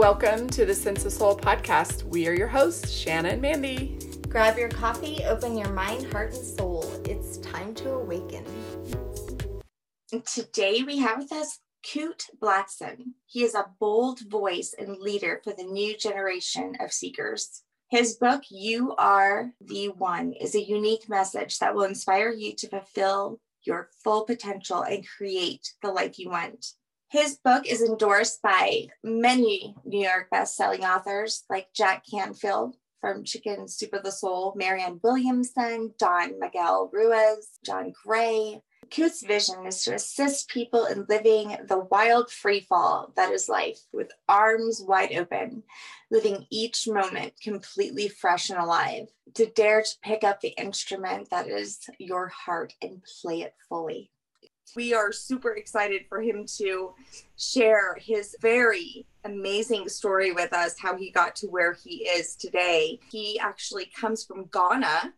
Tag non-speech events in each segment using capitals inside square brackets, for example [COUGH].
Welcome to the Sense of Soul podcast. We are your hosts, Shanna and Mandy. Grab your coffee, open your mind, heart, and soul. It's time to awaken. Today we have with us Kute Blackson. He is a bold voice and leader for the new generation of seekers. His book, You Are the One, is a unique message that will inspire you to fulfill your full potential and create the life you want. His book is endorsed by many New York best-selling authors like Jack Canfield from Chicken Soup of the Soul, Marianne Williamson, Don Miguel Ruiz, John Gray. Kute's vision is to assist people in living the wild free fall that is life with arms wide open, living each moment completely fresh and alive, to dare to pick up the instrument that is your heart and play it fully we are super excited for him to share his very amazing story with us, how he got to where he is today. He actually comes from Ghana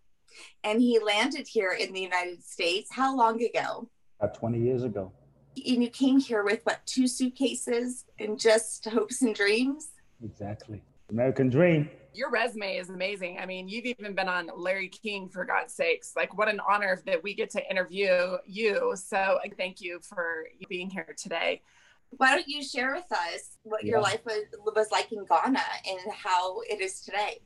and he landed here in the United States. How long ago? About 20 years ago. And you came here with what, two suitcases and just hopes and dreams? Exactly. American dream your resume is amazing. I mean, you've even been on Larry King for God's sakes. Like, what an honor that we get to interview you. So, thank you for being here today. Why don't you share with us what your life was, was like in Ghana and how it is today?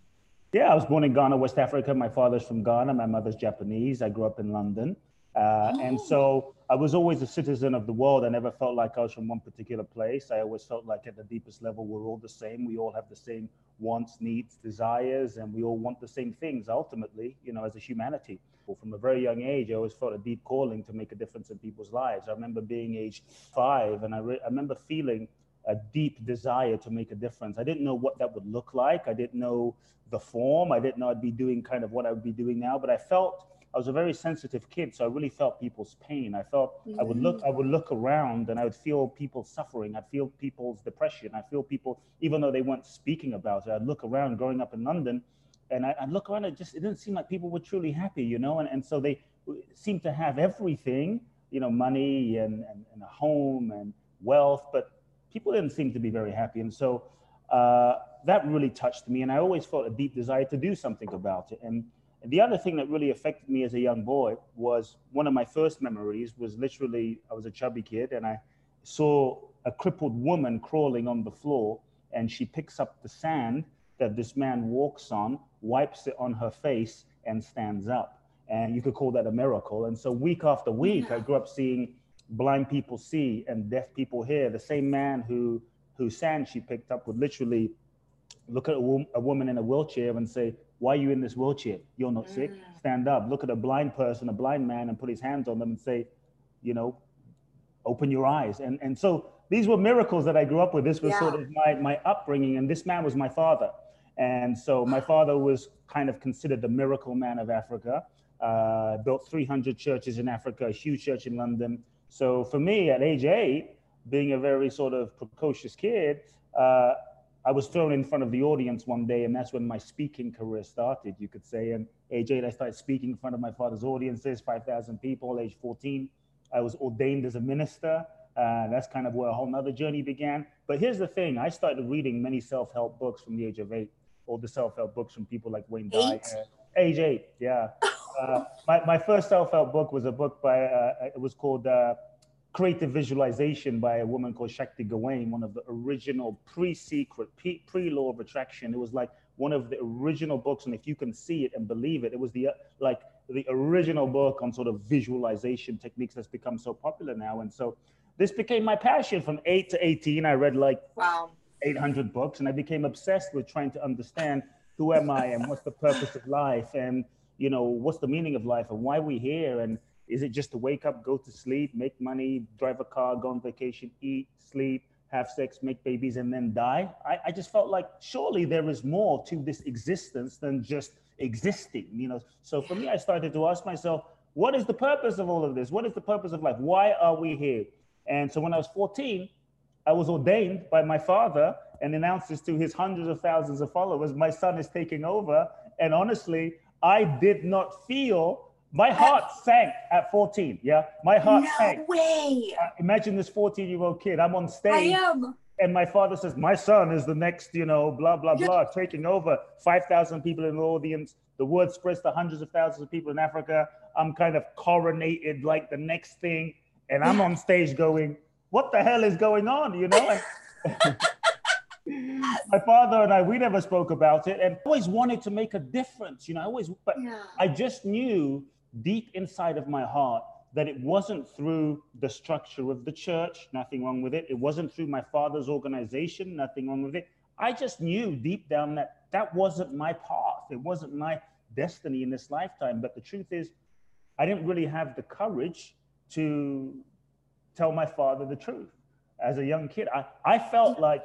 Yeah, I was born in Ghana, West Africa. My father's from Ghana. My mother's Japanese. I grew up in London. Uh, oh. And so I was always a citizen of the world. I never felt like I was from one particular place. I always felt like at the deepest level, we're all the same. We all have the same wants, needs, desires, and we all want the same things ultimately, you know, as a humanity. Well, from a very young age, I always felt a deep calling to make a difference in people's lives. I remember being age five, and I, re- I remember feeling a deep desire to make a difference. I didn't know what that would look like. I didn't know the form. I didn't know I'd be doing kind of what I would be doing now, but I felt I was a very sensitive kid, so I really felt people's pain. I felt mm-hmm. I would look, I would look around, and I would feel people suffering. I'd feel people's depression. I feel people, even though they weren't speaking about it. I'd look around, growing up in London, and I, would look around. It just it didn't seem like people were truly happy, you know. And and so they seemed to have everything, you know, money and and, and a home and wealth, but people didn't seem to be very happy. And so uh, that really touched me, and I always felt a deep desire to do something about it. And the other thing that really affected me as a young boy was one of my first memories was literally I was a chubby kid and I saw a crippled woman crawling on the floor and she picks up the sand that this man walks on, wipes it on her face and stands up. And you could call that a miracle. And so week after week, I grew up seeing blind people see and deaf people hear. The same man who whose sand she picked up would literally look at a, a woman in a wheelchair and say, why are you in this wheelchair? You're not mm. sick. Stand up. Look at a blind person, a blind man, and put his hands on them and say, you know, open your eyes. And and so these were miracles that I grew up with. This was yeah. sort of my my upbringing, and this man was my father. And so my [GASPS] father was kind of considered the miracle man of Africa. Uh, built 300 churches in Africa, a huge church in London. So for me, at age eight, being a very sort of precocious kid, uh, I was thrown in front of the audience one day, and that's when my speaking career started, you could say. And age eight, I started speaking in front of my father's audiences, 5,000 people. Age 14, I was ordained as a minister. Uh, that's kind of where a whole nother journey began. But here's the thing I started reading many self help books from the age of eight, all the self help books from people like Wayne Dyer. Age eight, yeah. [LAUGHS] Uh, my, my first self help book was a book by, uh, it was called uh, creative visualization by a woman called Shakti Gawain, one of the original pre-secret, pre-law of attraction. It was like one of the original books, and if you can see it and believe it, it was the uh, like the original book on sort of visualization techniques that's become so popular now. And so this became my passion from eight to 18. I read like wow. 800 books, and I became obsessed with trying to understand who am I and what's the purpose of life, and you know what's the meaning of life and why we're here, and is it just to wake up, go to sleep, make money, drive a car, go on vacation, eat, sleep, have sex, make babies, and then die? I, I just felt like surely there is more to this existence than just existing, you know. So for me, I started to ask myself, what is the purpose of all of this? What is the purpose of life? Why are we here? And so when I was 14, I was ordained by my father and announced this to his hundreds of thousands of followers. My son is taking over. And honestly, I did not feel my heart sank at 14. Yeah, my heart no sank. way. Uh, imagine this 14 year old kid. I'm on stage. I am. And my father says, My son is the next, you know, blah, blah, blah, taking over 5,000 people in the audience. The word spreads to hundreds of thousands of people in Africa. I'm kind of coronated like the next thing. And I'm on stage going, What the hell is going on? You know? [LAUGHS] my father and I, we never spoke about it and always wanted to make a difference. You know, I always, but yeah. I just knew deep inside of my heart that it wasn't through the structure of the church, nothing wrong with it. It wasn't through my father's organization, nothing wrong with it. I just knew deep down that that wasn't my path. It wasn't my destiny in this lifetime. But the truth is, I didn't really have the courage to tell my father the truth. As a young kid, I, I felt like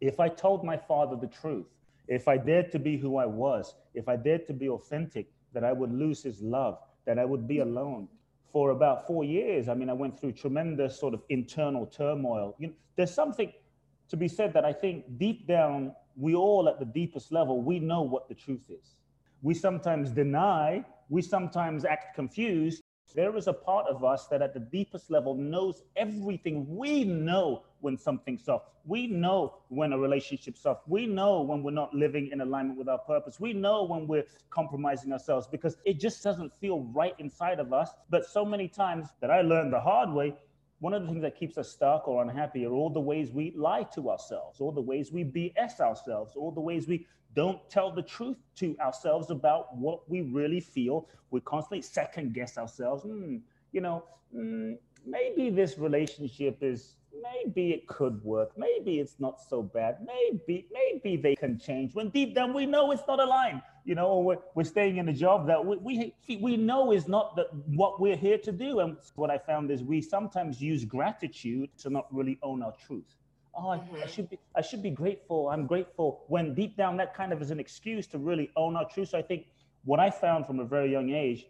if I told my father the truth, if I dared to be who I was, if I dared to be authentic, that I would lose his love, that I would be mm. alone, for about four years. I mean, I went through tremendous sort of internal turmoil. You know, there's something to be said that I think deep down, we all at the deepest level, we know what the truth is. We sometimes deny, we sometimes act confused, there is a part of us that at the deepest level knows everything. We know when something's off. We know when a relationship's off. We know when we're not living in alignment with our purpose. We know when we're compromising ourselves because it just doesn't feel right inside of us. But so many times that I learned the hard way, one of the things that keeps us stuck or unhappy are all the ways we lie to ourselves, all the ways we BS ourselves, all the ways we don't tell the truth to ourselves about what we really feel. We constantly second guess ourselves. Mm, you know, mm, maybe this relationship is, maybe it could work. Maybe it's not so bad. Maybe, maybe they can change. When deep down we know it's not aligned. You know, or we're, we're staying in a job that we, we, we know is not the, what we're here to do. And what I found is we sometimes use gratitude to not really own our truth oh I, mm-hmm. I, should be i should be grateful i'm grateful when deep down that kind of is an excuse to really own our truth so i think what i found from a very young age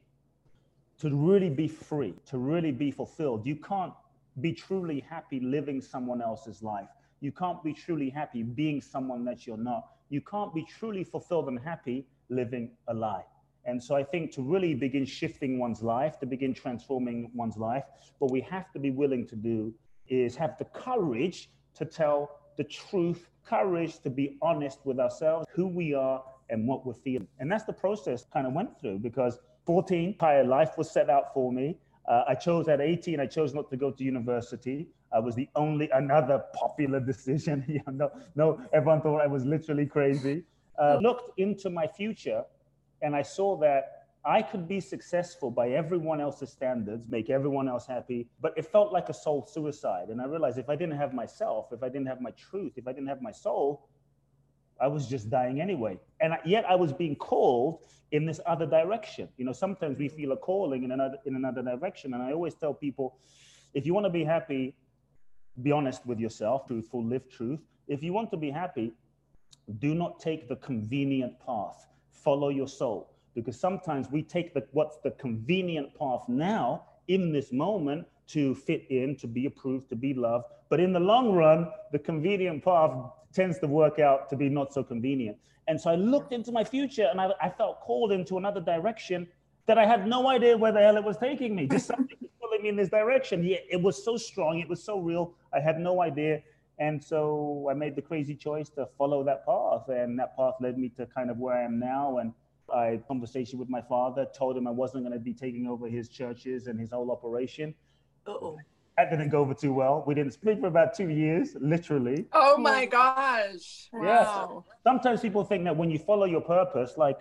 to really be free to really be fulfilled you can't be truly happy living someone else's life you can't be truly happy being someone that you're not you can't be truly fulfilled and happy living a lie and so I think to really begin shifting one's life, to begin transforming one's life, what we have to be willing to do is have the courage to tell the truth, courage to be honest with ourselves, who we are, and what we're feeling. And that's the process kind of went through because 14 entire life was set out for me. Uh, I chose at 18, I chose not to go to university. I was the only another popular [LAUGHS] decision. [LAUGHS] you no, everyone thought I was literally crazy. Uh, looked into my future and I saw that I could be successful by everyone else's standards, make everyone else happy, but it felt like a soul suicide. And I realized if I didn't have myself, if I didn't have my truth, if I didn't have my soul, I was just dying anyway. And yet I was being called in this other direction. You know, sometimes we feel a calling in another in another direction. And I always tell people, if you want to be happy, be honest with yourself, truthful, live truth. If you want to be happy, do not take the convenient path. Follow your soul because sometimes we take the what's the convenient path now in this moment to fit in, to be approved, to be loved. But in the long run, the convenient path tends to work out to be not so convenient. And so I looked into my future and I, I felt called into another direction that I had no idea where the hell it was taking me. Just [LAUGHS] something was pulling me in this direction. Yeah, it was so strong, it was so real. I had no idea. And so I made the crazy choice to follow that path. And that path led me to kind of where I am now. And I had conversation with my father, told him I wasn't going to be taking over his churches and his whole operation. Oh That didn't go over too well. We didn't speak for about two years, literally. Oh my gosh. Wow. Yeah. Sometimes people think that when you follow your purpose, like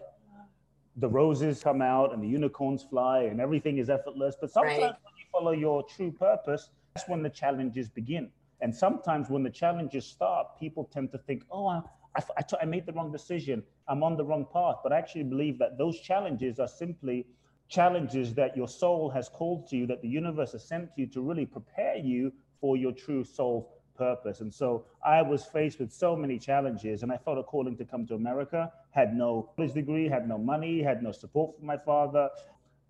the roses come out and the unicorns fly and everything is effortless. But sometimes right. when you follow your true purpose, that's when the challenges begin. And sometimes when the challenges start, people tend to think, oh, I, I, I, t- I made the wrong decision. I'm on the wrong path. But I actually believe that those challenges are simply challenges that your soul has called to you, that the universe has sent to you to really prepare you for your true soul purpose. And so I was faced with so many challenges, and I felt a calling to come to America. Had no college degree, had no money, had no support from my father.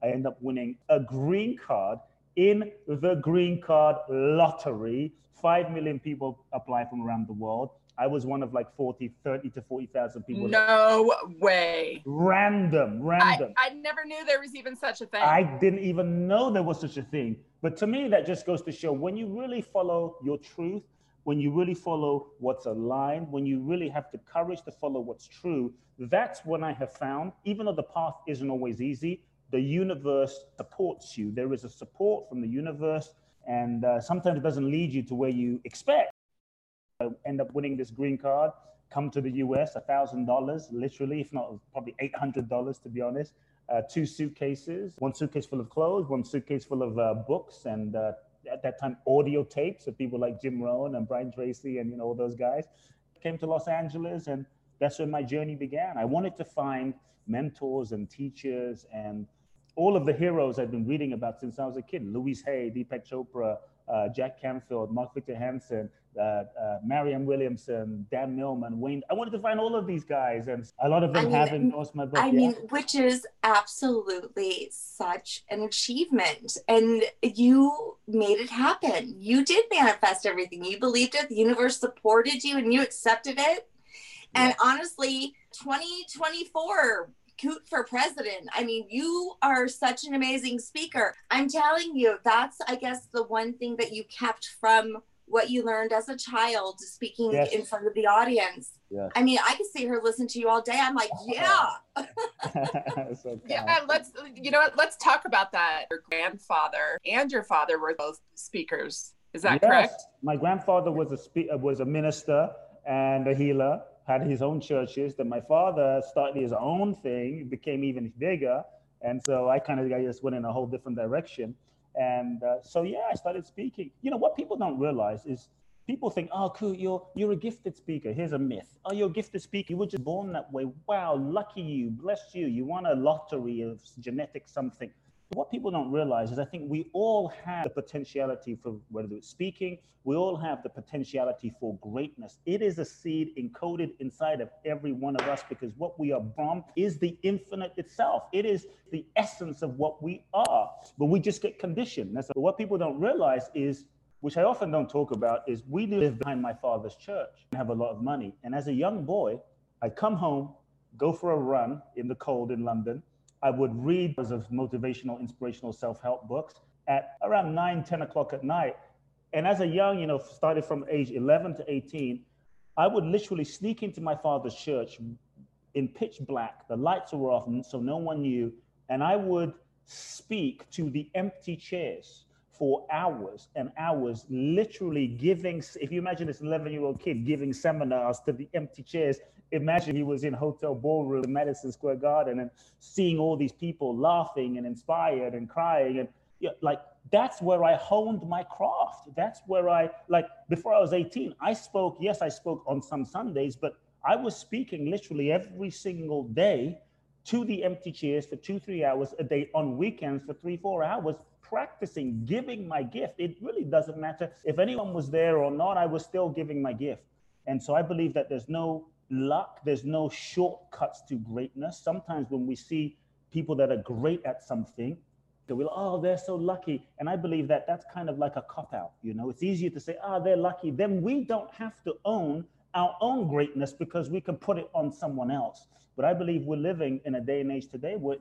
I ended up winning a green card in the green card lottery. Five million people apply from around the world. I was one of like 40, 30 to 40,000 people. No way. Random, random. I, I, never knew there was even such a thing. I didn't even know there was such a thing. But to me, that just goes to show when you really follow your truth, when you really follow what's aligned, when you really have the courage to follow what's true, that's when I have found, even though the path isn't always easy, the universe supports you. There is a support from the universe, and uh, sometimes it doesn't lead you to where you expect. I end up winning this green card, come to the US, a $1,000, literally, if not probably $800 to be honest. Uh, two suitcases, one suitcase full of clothes, one suitcase full of uh, books, and uh, at that time audio tapes of people like Jim Rohn and Brian Tracy and you know all those guys. Came to Los Angeles, and that's when my journey began. I wanted to find mentors and teachers and all of the heroes I've been reading about since I was a kid: Louise Hay, Deepak Chopra, uh, Jack Canfield, Mark Victor Hansen, uh, uh, Marianne Williamson, Dan Millman, Wayne. I wanted to find all of these guys, and a lot of them I mean, have endorsed my book. I yeah. mean, which is absolutely such an achievement. And you made it happen. You did manifest everything. You believed it. The universe supported you, and you accepted it. And yeah. honestly, 2024 Kute for president. I mean, you are such an amazing speaker. I'm telling you, that's, I guess, the one thing that you kept from what you learned as a child speaking yes. in front of the audience. Yes. I mean, I could see her listen to you all day. I'm like, [LAUGHS] yeah. so yeah, let's you know what, let's talk about that. Your grandfather and your father were both speakers. Is that yes. correct? My grandfather was a spe- was a minister and a healer had his own churches. Then my father started his own thing, became even bigger. And so I kind of I just went in a whole different direction. And uh, so, yeah, I started speaking. You know, what people don't realize is people think, oh, cool, you're, you're a gifted speaker. Here's a myth. Oh, you're a gifted speaker. You were just born that way. Wow, lucky you. Bless you. You won a lottery of genetic something. What people don't realize is I think we all have the potentiality for whether it's speaking, we all have the potentiality for greatness. It is a seed encoded inside of every one of us because what we are from is the infinite itself. It is the essence of what we are, but we just get conditioned. That's what people don't realize is which I often don't talk about, is we live behind my father's church and have a lot of money. And as a young boy, I'd come home, go for a run in the cold in London, I would read of motivational, inspirational self-help books at around 9, 10 o'clock at night. And as a young, you know, started from age 11 to 18, I would literally sneak into my father's church in pitch black. The lights were off, so no one knew. And I would speak to the empty chairs for hours and hours, literally giving, if you imagine this 11 year old kid giving seminars to the empty chairs, imagine he was in hotel ballroom in Madison Square Garden and seeing all these people laughing and inspired and crying and yeah, like that's where I honed my craft. That's where I like before I was 18, I spoke, yes, I spoke on some Sundays, but I was speaking literally every single day to the empty chairs for two, three hours a day on weekends for three, four hours, practicing giving my gift. It really doesn't matter if anyone was there or not, I was still giving my gift. And so I believe that there's no luck, there's no shortcuts to greatness. Sometimes when we see people that are great at something, they will, oh, they're so lucky. And I believe that that's kind of like a cop out. You know, it's easier to say, oh, they're lucky. Then we don't have to own our own greatness because we can put it on someone else. But I believe we're living in a day and age today where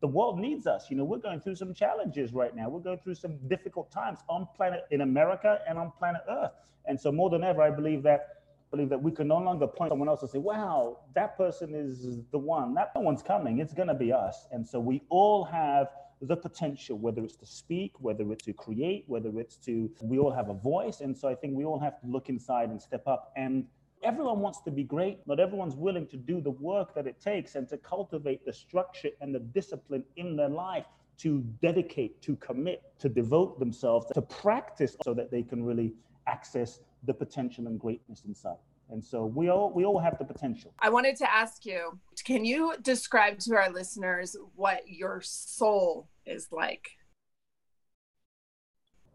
the world needs us. You know, we're going through some challenges right now. We're going through some difficult times on planet in America and on planet Earth. And so more than ever, I believe that believe that we can no longer point someone else and say, wow, that person is the one. That one's coming. It's going to be us. And so we all have the potential, whether it's to speak, whether it's to create, whether it's to, we all have a voice. And so I think we all have to look inside and step up. And everyone wants to be great. Not everyone's willing to do the work that it takes and to cultivate the structure and the discipline in their life to dedicate, to commit, to devote themselves, to practice so that they can really access the potential and greatness inside. And so we all we all have the potential. I wanted to ask you, can you describe to our listeners what your soul is like?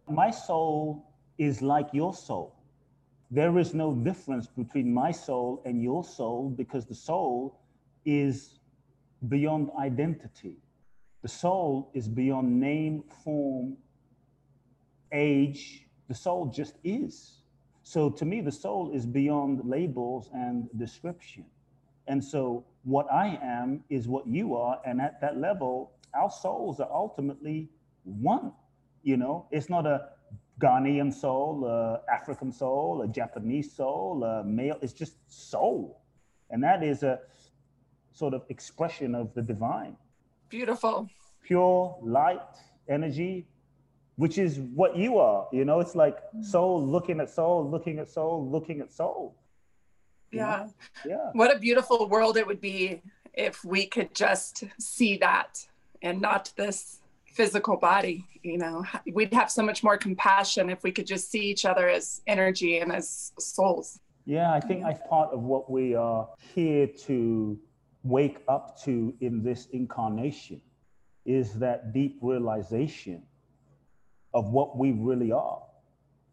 My soul is like your soul. There is no difference between my soul and your soul because the soul is beyond identity. The soul is beyond name, form, age. The soul just is. So to me, the soul is beyond labels and description. And so what I am is what you are. And at that level, our souls are ultimately one. You know, it's not a Ghanaian soul, a African soul, a Japanese soul, a male. It's just soul. And that is a sort of expression of the divine. Beautiful. Pure light, energy, which is what you are. You know, it's like mm. soul looking at soul, looking at soul, looking at soul. Yeah. know? Yeah. What a beautiful world it would be if we could just see that and not this physical body you know we'd have so much more compassion if we could just see each other as energy and as souls Yeah, I think as part of what we are here to wake up to in this incarnation is that deep realization of what we really are,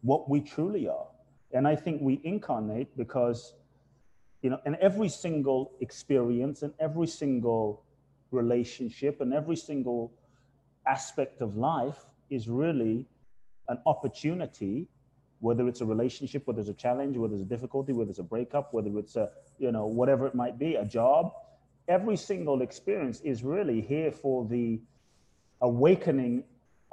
what we truly are. And I think we incarnate because, you know, in every single experience and every single relationship and every single aspect of life is really an opportunity whether it's a relationship whether it's a challenge whether it's a difficulty whether it's a breakup whether it's a you know whatever it might be a job every single experience is really here for the awakening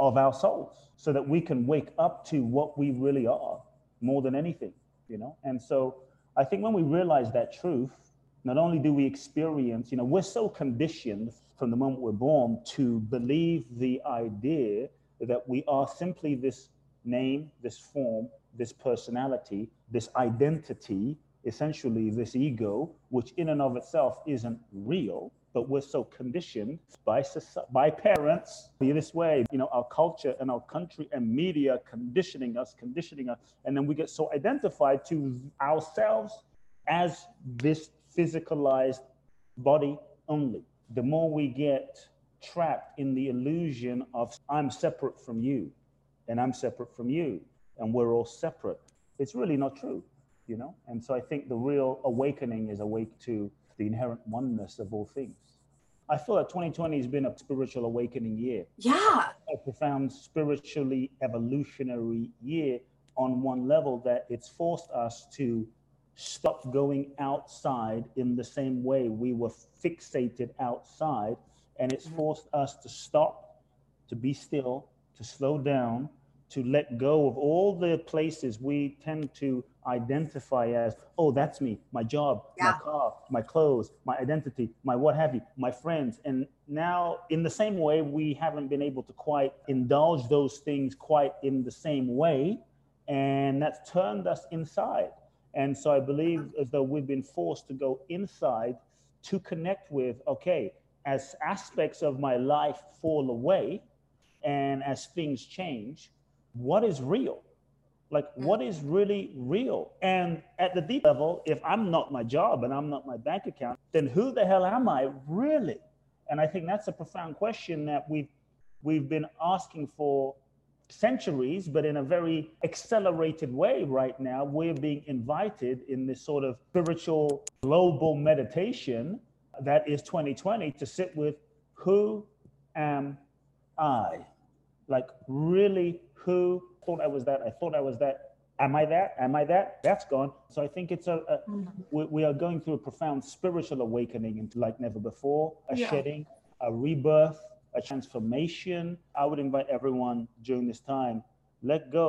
of our souls so that we can wake up to what we really are more than anything you know? And so i think when we realize that truth not only do we experience you know we're so conditioned from the moment we're born to believe the idea that we are simply this name this form this personality this identity essentially this ego which in and of itself isn't real but we're so conditioned by soci- by parents. Be this way you know our culture and our country and media conditioning us conditioning us and then we get so identified to ourselves as this physicalized body only. The more we get trapped in the illusion of i'm separate from you and i'm separate from you and we're all separate it's really not true you know? And so i think the real awakening is awake to the inherent oneness of all things. I feel that 2020 has been a spiritual awakening year. Yeah. a profound spiritually evolutionary year on one level that it's forced us to stop going outside in the same way we were fixated outside and it's mm-hmm. forced us to stop to be still to slow down to let go of all the places we tend to identify as oh that's me my job my car my clothes my identity my what have you my friends. And now in the same way we haven't been able to quite indulge those things quite in the same way. And that's turned us inside. And so i believe as though we've been forced to go inside to connect with okay as aspects of my life fall away and as things change what is real like mm-hmm. what is really real? And at the deep level if i'm not my job and i'm not my bank account then who the hell am i really? And i think that's a profound question that we've we've been asking for centuries but in a very accelerated way right now. We're being invited in this sort of spiritual global meditation that is 2020 to sit with who am i like really? Who? Thought i was that. I thought i was that. Am i that? Am i that? That's gone. So i think it's a, a mm-hmm. we, we are going through a profound spiritual awakening into like never before. A Yeah. shedding a rebirth a transformation. I would invite everyone during this time let go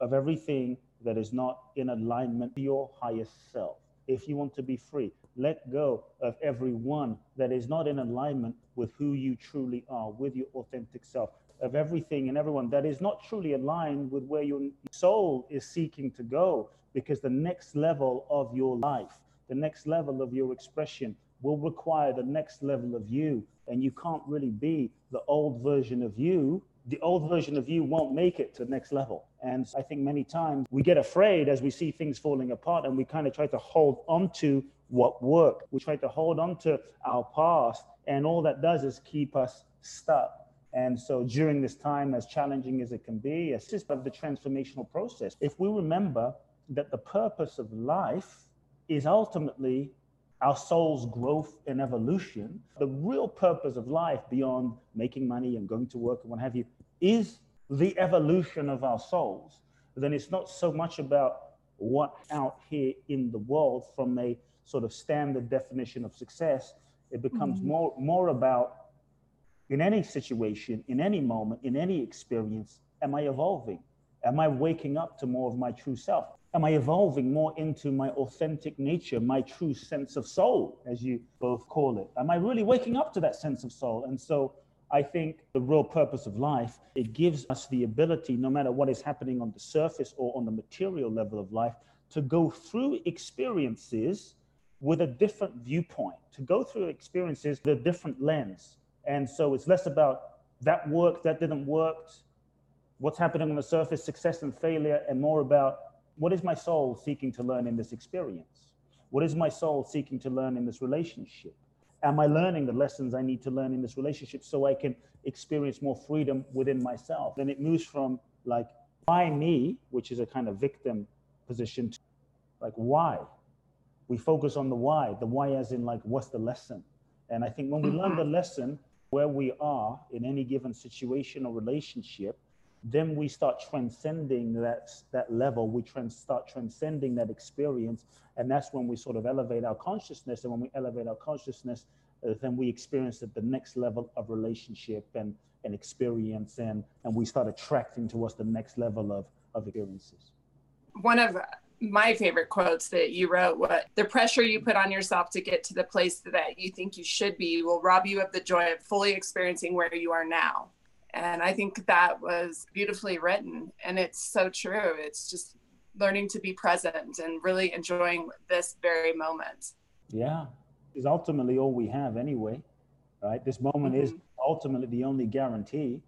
of everything that is not in alignment with your highest self. If you want to be free let go of everyone that is not in alignment with who you truly are with your authentic self of everything and everyone that is not truly aligned with where your soul is seeking to go because the next level of your life the next level of your expression will require the next level of you. And you can't really be the old version of you. The old version of you won't make it to the next level. And i think many times we get afraid as we see things falling apart and we kind of try to hold on to what worked. We try to hold on to our past and all that does is keep us stuck and so during this time, as challenging as it can be, it's just of the transformational process. If we remember that the purpose of life is ultimately our soul's growth and evolution, the real purpose of life beyond making money and going to work and what have you is the evolution of our souls. Then it's not so much about what out here in the world from a sort of standard definition of success. It becomes mm-hmm. more more about in any situation, in any moment, in any experience, am I evolving? Am I waking up to more of my true self? Am I evolving more into my authentic nature, my true sense of soul, as you both call it? Am I really waking up to that sense of soul? And so I think the real purpose of life, it gives us the ability, no matter what is happening on the surface or on the material level of life, to go through experiences with a different viewpoint, to go through experiences with a different lens. And so it's less about that worked, that didn't work, what's happening on the surface, success and failure, and more about what is my soul seeking to learn in this experience? What is my soul seeking to learn in this relationship? Am I learning the lessons I need to learn in this relationship so I can experience more freedom within myself? And it moves from like, why me, which is a kind of victim position, to like, why? We focus on the why, the why as in like, what's the lesson? And I think when we learn the mm-hmm. lesson, where we are in any given situation or relationship, then we start transcending that, that level. We trans, start transcending that experience. And that's when we sort of elevate our consciousness. And when we elevate our consciousness, uh, then we experience the next level of relationship and, and experience. And, and we start attracting towards the next level of, of experiences. One of my favorite quotes that you wrote what the pressure you put on yourself to get to the place that you think you should be will rob you of the joy of fully experiencing where you are now and I think that was beautifully written. And it's so true. It's just learning to be present and really enjoying this very moment. Yeah. Is ultimately all we have anyway, right? This moment mm-hmm. is ultimately the only guarantee.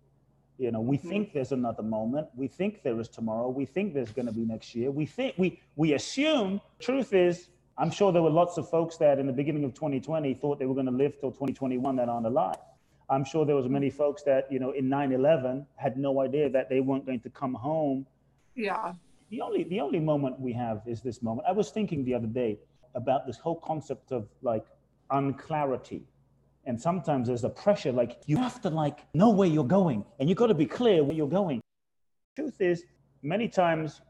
You know, we mm-hmm. think there's another moment. We think there is tomorrow. We think there's going to be next year. We think we we assume. Truth is, I'm sure there were lots of folks that in the beginning of 2020 thought they were going to live till 2021 that aren't alive. I'm sure there was many folks that, you know, in 9-11 had no idea that they weren't going to come home. Yeah. The only the only moment we have is this moment. I was thinking the other day about this whole concept of like unclarity. And sometimes there's a pressure, like you have to like know where you're going and you've got to be clear where you're going. Truth is, many times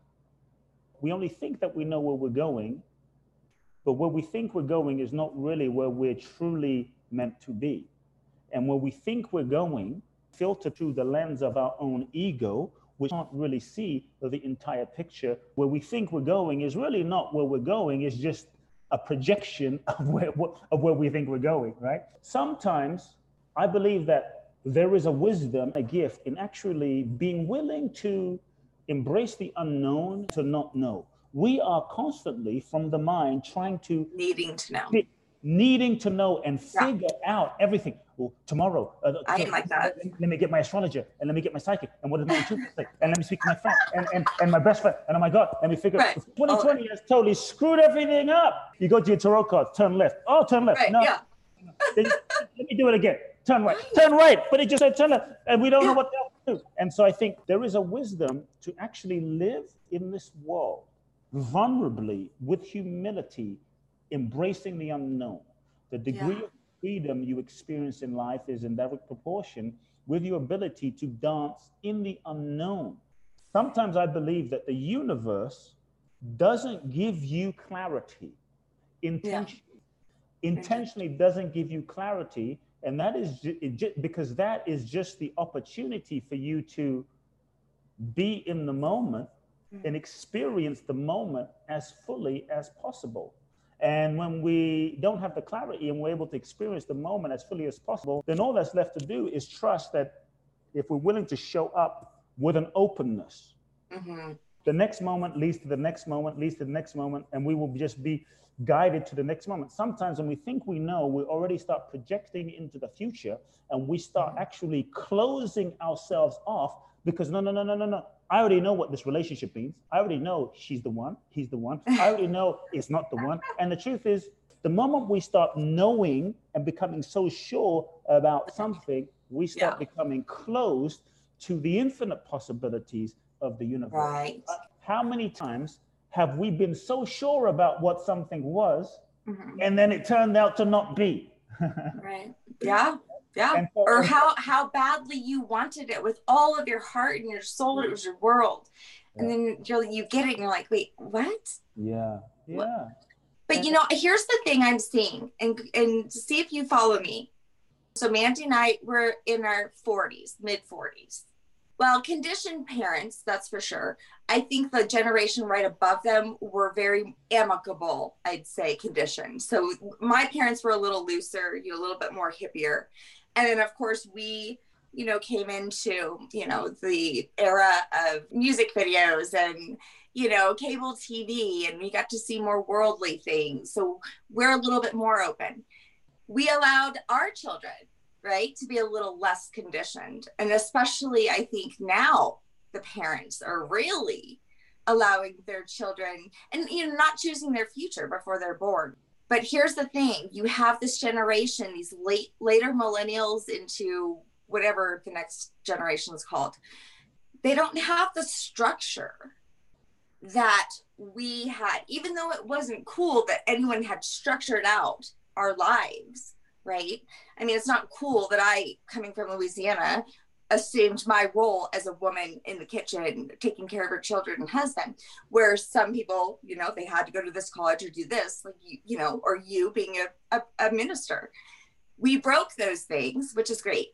we only think that we know where we're going, but where we think we're going is not really where we're truly meant to be. And where we think we're going, filter through the lens of our own ego, we can't really see the entire picture. Where we think we're going is really not where we're going, it's just a projection [LAUGHS] of where, of where we think we're going, right? Sometimes I believe that there is a wisdom, a gift in actually being willing to embrace the unknown to not know. We are constantly from the mind trying to needing to know needing to know and figure yeah. out everything. Well, tomorrow, uh, I am like that. Let, me get my astrologer and let me get my psychic and what does my intuition say? And let me speak to my friend and, and, and my best friend. And oh my God, let me figure right. 2020 oh. has totally screwed everything up. You go to your tarot cards, turn left. Oh, turn left. Right. No. Yeah. let me do it again. Turn right. Turn right. But it just said turn left. And we don't yeah. know what to do. And so I think there is a wisdom to actually live in this world vulnerably with humility embracing the unknown. The degree yeah. of freedom you experience in life is in direct proportion with your ability to dance in the unknown. Sometimes I believe that the universe doesn't give you clarity intentionally. Yeah. Intentionally doesn't give you clarity. And that is because that is just the opportunity for you to be in the moment mm. and experience the moment as fully as possible. And when we don't have the clarity and we're able to experience the moment as fully as possible, then all that's left to do is trust that if we're willing to show up with an openness, mm-hmm. the next moment leads to the next moment, leads to the next moment, and we will just be guided to the next moment. Sometimes when we think we know, we already start projecting into the future and we start mm-hmm. actually closing ourselves off because no, no, no, no, no, no. I already know what this relationship means. I already know she's the one, he's the one. I already know it's not the one. And the truth is, the moment we start knowing and becoming so sure about something, we start yeah. becoming closed to the infinite possibilities of the universe. Right. How many times have we been so sure about what something was, mm-hmm. and then it turned out to not be? [LAUGHS] right. Yeah. Yeah. So, or how how badly you wanted it with all of your heart and your soul. It was your world. Yeah. And then you're you get it and you're like, wait, what? Yeah. Yeah. What? But you know, here's the thing I'm seeing, and and see if you follow me. So Mandy and I were in our 40s, mid 40s. Well, conditioned parents, that's for sure. I think the generation right above them were very amicable, I'd say, conditioned. So my parents were a little looser, you know, a little bit more hippier. And then, of course, we, you know, came into, you know, the era of music videos and, you know, cable TV, and we got to see more worldly things. So we're a little bit more open. We allowed our children right? To be a little less conditioned. And especially, I think now the parents are really allowing their children and you know not choosing their future before they're born but here's the thing you have this generation these late later millennials into whatever the next generation is called they don't have the structure that we had even though it wasn't cool that anyone had structured out our lives right? I mean, it's not cool that I, coming from Louisiana, assumed my role as a woman in the kitchen, taking care of her children and husband. Where some people, you know, they had to go to this college or do this, like you, you know, or you being a, a, a minister. We broke those things, which is great.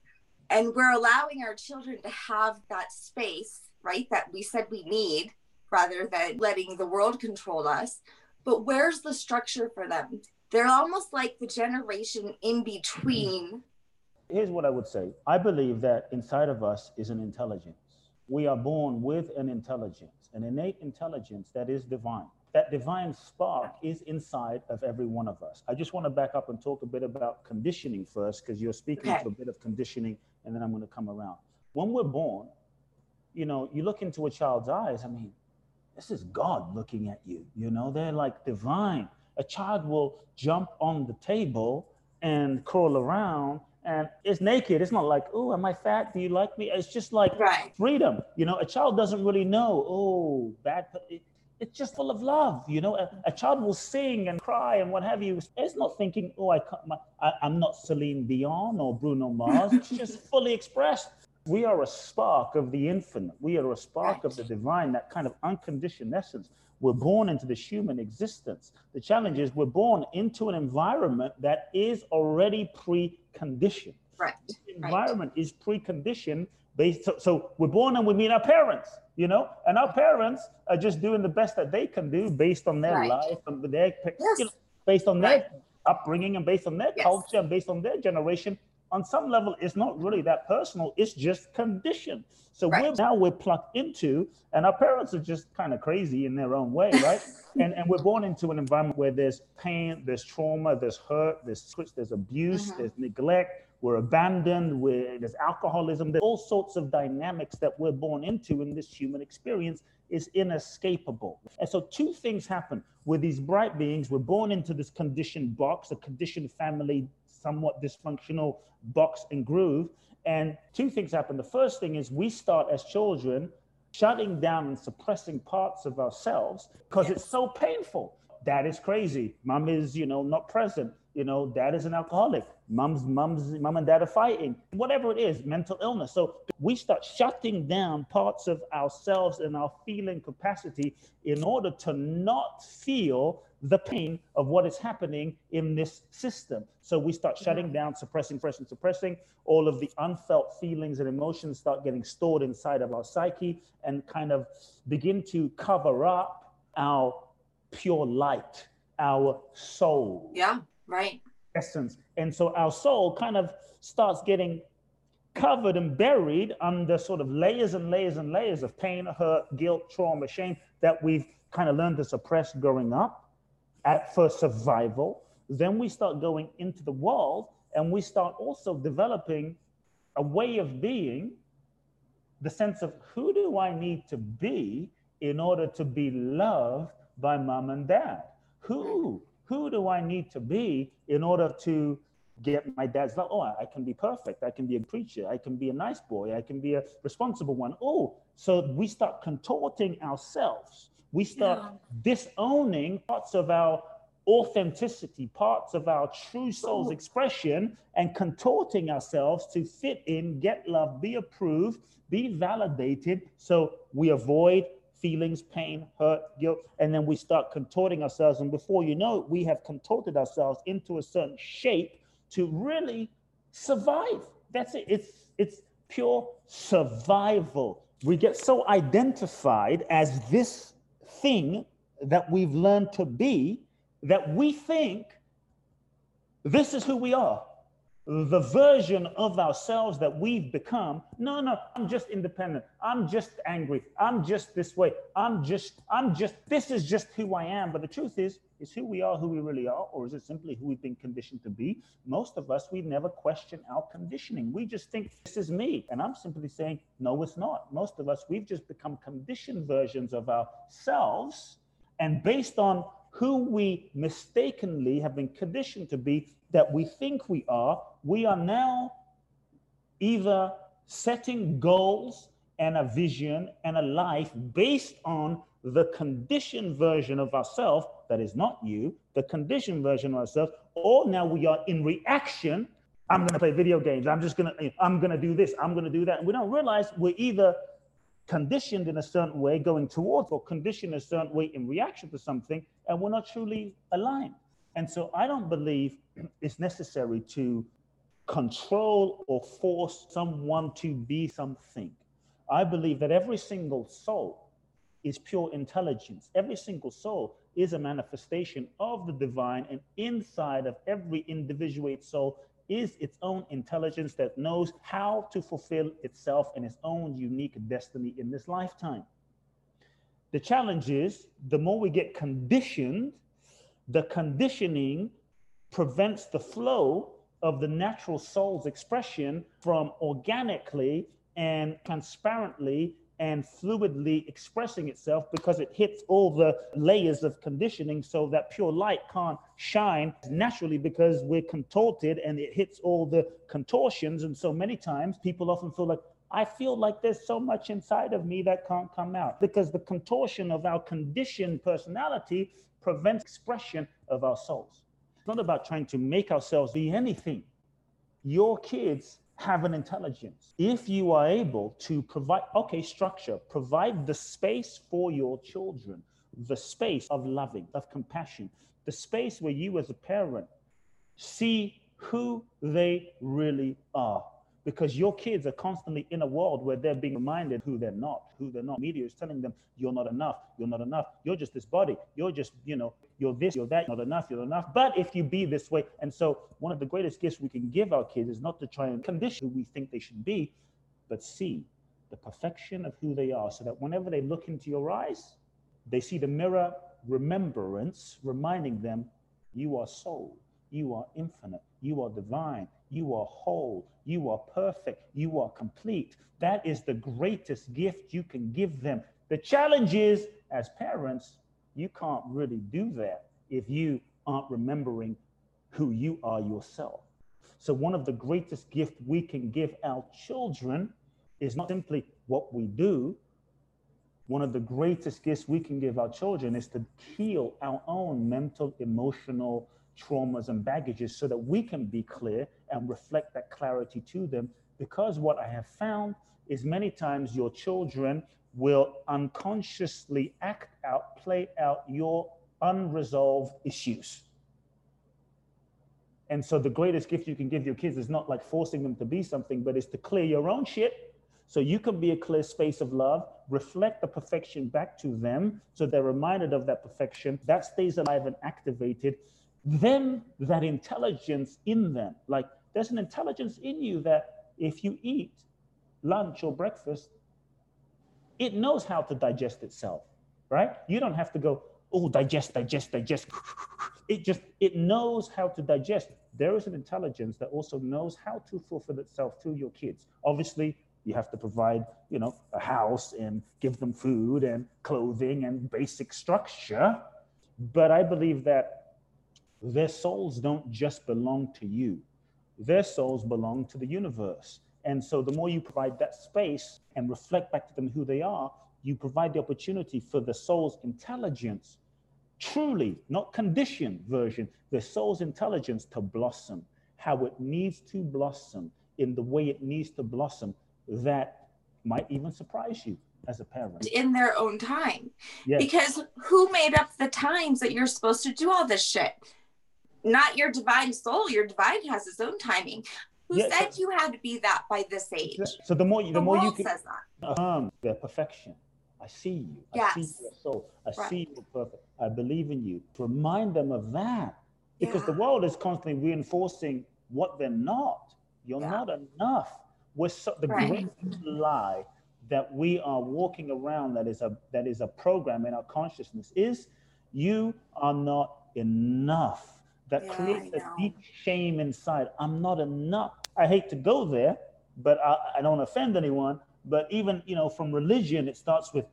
And we're allowing our children to have that space, right? That we said we need rather than letting the world control us. But where's the structure for them? they're almost like the generation in between. Here's what I would say I believe that inside of us is an intelligence. We are born with an intelligence, an innate intelligence that is divine. That divine spark is inside of every one of us. I just want to back up and talk a bit about conditioning first, because you're speaking okay. to a bit of conditioning, and then I'm going to come around. When we're born, you know, you look into a child's eyes, I mean, this is God looking at you. You know, they're like divine a child will jump on the table and crawl around and it's naked. It's not like, oh, am I fat? Do you like me? It's just like right. freedom. You know, a child doesn't really know, oh, bad. it's just full of love. You know, a, a, child will sing and cry and what have you. It's not thinking, oh, I, my, I I'm not Celine Dion or Bruno Mars. It's just [LAUGHS] fully expressed. We are a spark of the infinite. We are a spark right. of the divine, that kind of unconditioned essence. We're born into this human existence. The challenge is we're born into an environment that is already preconditioned. Right. The environment right. is preconditioned based. So, so, we're born and we meet our parents, you know, and our parents are just doing the best that they can do based on their right. life and their, yes. you know, based on their upbringing and based on their yes. culture and based on their generation on some level, it's not really that personal. It's just conditioned. So right. we're now we're plucked into, and our parents are just kind of crazy in their own way, right? [LAUGHS] and and we're born into an environment where there's pain, there's trauma, there's hurt, there's there's abuse, mm-hmm. there's neglect. We're abandoned. We're, there's alcoholism. There's all sorts of dynamics that we're born into in this human experience is inescapable. And so two things happen with these bright beings. We're born into this conditioned box, a conditioned family somewhat dysfunctional box and groove. And two things happen. The first thing is we start as children shutting down and suppressing parts of ourselves because yes. it's so painful. Dad is crazy. Mom is, you know, not present. You know, dad is an alcoholic. Mom's mom's mom and dad are fighting. Whatever it is, mental illness. So we start shutting down parts of ourselves and our feeling capacity in order to not feel the pain of what is happening in this system. So we start shutting down, suppressing, suppressing, suppressing. All of the unfelt feelings and emotions start getting stored inside of our psyche and kind of begin to cover up our pure light, our soul. Yeah, right. Essence. And so our soul kind of starts getting covered and buried under sort of layers and layers and layers of pain, hurt, guilt, trauma, shame that we've kind of learned to suppress growing up at, for survival. Then we start going into the world and we start also developing a way of being, the sense of who do I need to be in order to be loved by mom and dad? Who? Who do I need to be in order to get my dad's love? Oh, I can be perfect. I can be a preacher. I can be a nice boy. I can be a responsible one. Oh, so we start contorting ourselves we start yeah. disowning parts of our authenticity, parts of our true soul's expression, and contorting ourselves to fit in, get love, be approved, be validated. So we avoid feelings, pain, hurt, guilt, and then we start contorting ourselves. And before you know it, we have contorted ourselves into a certain shape to really survive. That's it. It's it's pure survival. We get so identified as this thing that we've learned to be that we think this is who we are the version of ourselves that we've become. No, no, I'm just independent. I'm just angry. I'm just this way. I'm just, I'm just, this is just who I am. But the truth is, is who we are who we really are, or is it simply who we've been conditioned to be? Most of us, we never question our conditioning. We just think this is me. And I'm simply saying, no, it's not. Most of us, we've just become conditioned versions of ourselves. And based on who we mistakenly have been conditioned to be, that we think we are, we are now either setting goals and a vision and a life based on the conditioned version of ourselves that is not you, the conditioned version of ourselves, or now we are in reaction. I'm going to play video games. I'm just going to, I'm going to do this. I'm going to do that. And we don't realize we're either conditioned in a certain way going towards or conditioned a certain way in reaction to something, and we're not truly aligned. And so I don't believe [CLEARS THROAT] it's necessary to control or force someone to be something. I believe that every single soul is pure intelligence. Every single soul is a manifestation of the divine, and inside of every individuate soul is its own intelligence that knows how to fulfill itself and its own unique destiny in this lifetime. The challenge is the more we get conditioned, the conditioning prevents the flow of the natural soul's expression from organically and transparently and fluidly expressing itself because it hits all the layers of conditioning so that pure light can't shine naturally because we're contorted and it hits all the contortions. And so many times people often feel like, I feel like there's so much inside of me that can't come out because the contortion of our conditioned personality prevents expression of our souls. It's not about trying to make ourselves be anything. Your kids have an intelligence. If you are able to provide, okay, structure, provide the space for your children, the space of loving, of compassion, the space where you as a parent see who they really are because your kids are constantly in a world where they're being reminded who they're not, who they're not. Media is telling them, you're not enough, you're not enough, you're just this body, you're just, you know, you're this, you're that, you're not enough, you're enough. But if you be this way, and so one of the greatest gifts we can give our kids is not to try and condition who we think they should be, but see the perfection of who they are so that whenever they look into your eyes, they see the mirror remembrance reminding them, you are soul, you are infinite, you are divine, you are whole. You are perfect. You are complete. That is the greatest gift you can give them. The challenge is, as parents, you can't really do that if you aren't remembering who you are yourself. So, one of the greatest gifts we can give our children is not simply what we do. One of the greatest gifts we can give our children is to heal our own mental, emotional, traumas and baggages so that we can be clear and reflect that clarity to them. Because what I have found is many times your children will unconsciously act out, play out your unresolved issues. And so the greatest gift you can give your kids is not like forcing them to be something, but is to clear your own shit so you can be a clear space of love, reflect the perfection back to them so they're reminded of that perfection. That stays alive and activated then that intelligence in them, like there's an intelligence in you that if you eat lunch or breakfast, it knows how to digest itself, right? You don't have to go, oh, digest, digest, digest. It just, it knows how to digest. There is an intelligence that also knows how to fulfill itself to your kids. Obviously, you have to provide, you know, a house and give them food and clothing and basic structure. But I believe that their souls don't just belong to you, their souls belong to the universe. And so the more you provide that space and reflect back to them who they are, you provide the opportunity for the soul's intelligence, truly, not conditioned version, the soul's intelligence to blossom. How it needs to blossom in the way it needs to blossom that might even surprise you as a parent. In their own time. Yes. because who made up the times that you're supposed to do all this shit not your divine soul. Your divine has its own timing. Who Yeah, said so- you had to be that by this age? So the more you, the, The more you can says that. affirm their perfection. I see you. I see your soul. I Right. see you're perfect. I believe in you. To remind them of that. Because the world is constantly reinforcing what they're not. You're Yeah. not enough. We're so, the Right. greatest lie that we are walking around that is a that is a program in our consciousness is you are not enough. That Yeah, creates a deep shame inside. I'm not enough. I hate to go there, but I, I don't offend anyone. But even you know, from religion, it starts with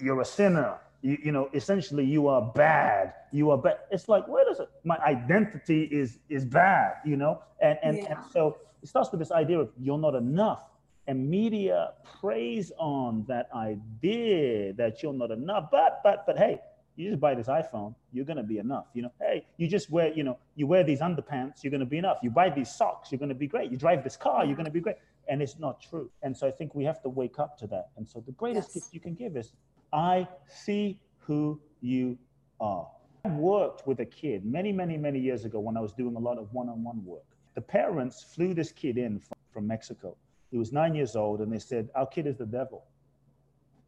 you're a sinner. You, you know, essentially, you are bad. You are bad. It's like, where does it? My identity is is bad. You know, and and, Yeah. and so it starts with this idea of you're not enough. And media preys on that idea that you're not enough. But but but hey, you just buy this iPhone, you're gonna be enough. You know, hey, you just wear, you know, you wear these underpants, you're gonna be enough. You buy these socks, you're gonna be great. You drive this car, you're gonna be great. And it's not true. And so I think we have to wake up to that. And so the greatest Yes. gift you can give is I see who you are. I worked with a kid many, many, many years ago when I was doing a lot of one-on-one work. The parents flew this kid in from, from Mexico. He was nine years old, and they said, Our kid is the devil.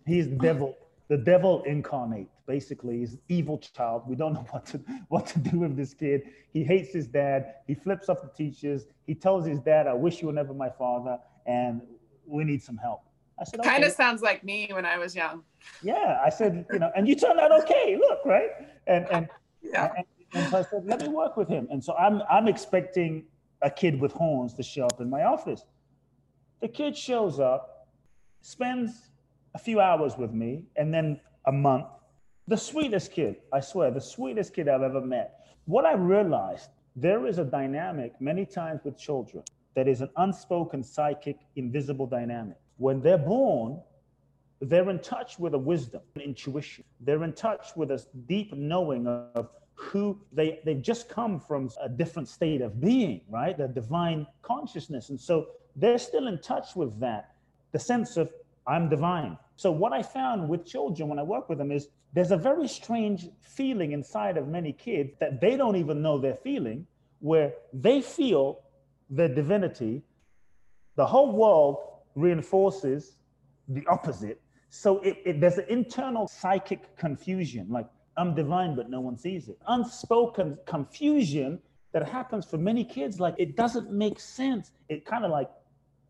He's the devil, the devil incarnate. Basically, he's an evil child. We don't [LAUGHS] know what to what to do with this kid. He hates his dad. He flips off the teachers. He tells his dad, "I wish you were never my father, and we need some help." I said, Kind of sounds like me when I was young. Yeah, I said, you know, and you turned out okay. Look, right? And and [LAUGHS] Yeah. and, and so I said, let me work with him. And so I'm I'm expecting a kid with horns to show up in my office. The kid shows up, spends a few hours with me, and then a month. The sweetest kid, I swear, the sweetest kid I've ever met. What I realized, there is a dynamic many times with children that is an unspoken psychic, invisible dynamic. When they're born, they're in touch with a wisdom, an intuition. They're in touch with a deep knowing of who they they've just come from a different state of being, right? The divine consciousness. And so they're still in touch with that, the sense of I'm divine. So what I found with children when I work with them is there's a very strange feeling inside of many kids that they don't even know they're feeling, where they feel their divinity. The whole world reinforces the opposite. So it, it, there's an internal psychic confusion, like I'm divine, but no one sees it. Unspoken confusion that happens for many kids, like it doesn't make sense. It kind of like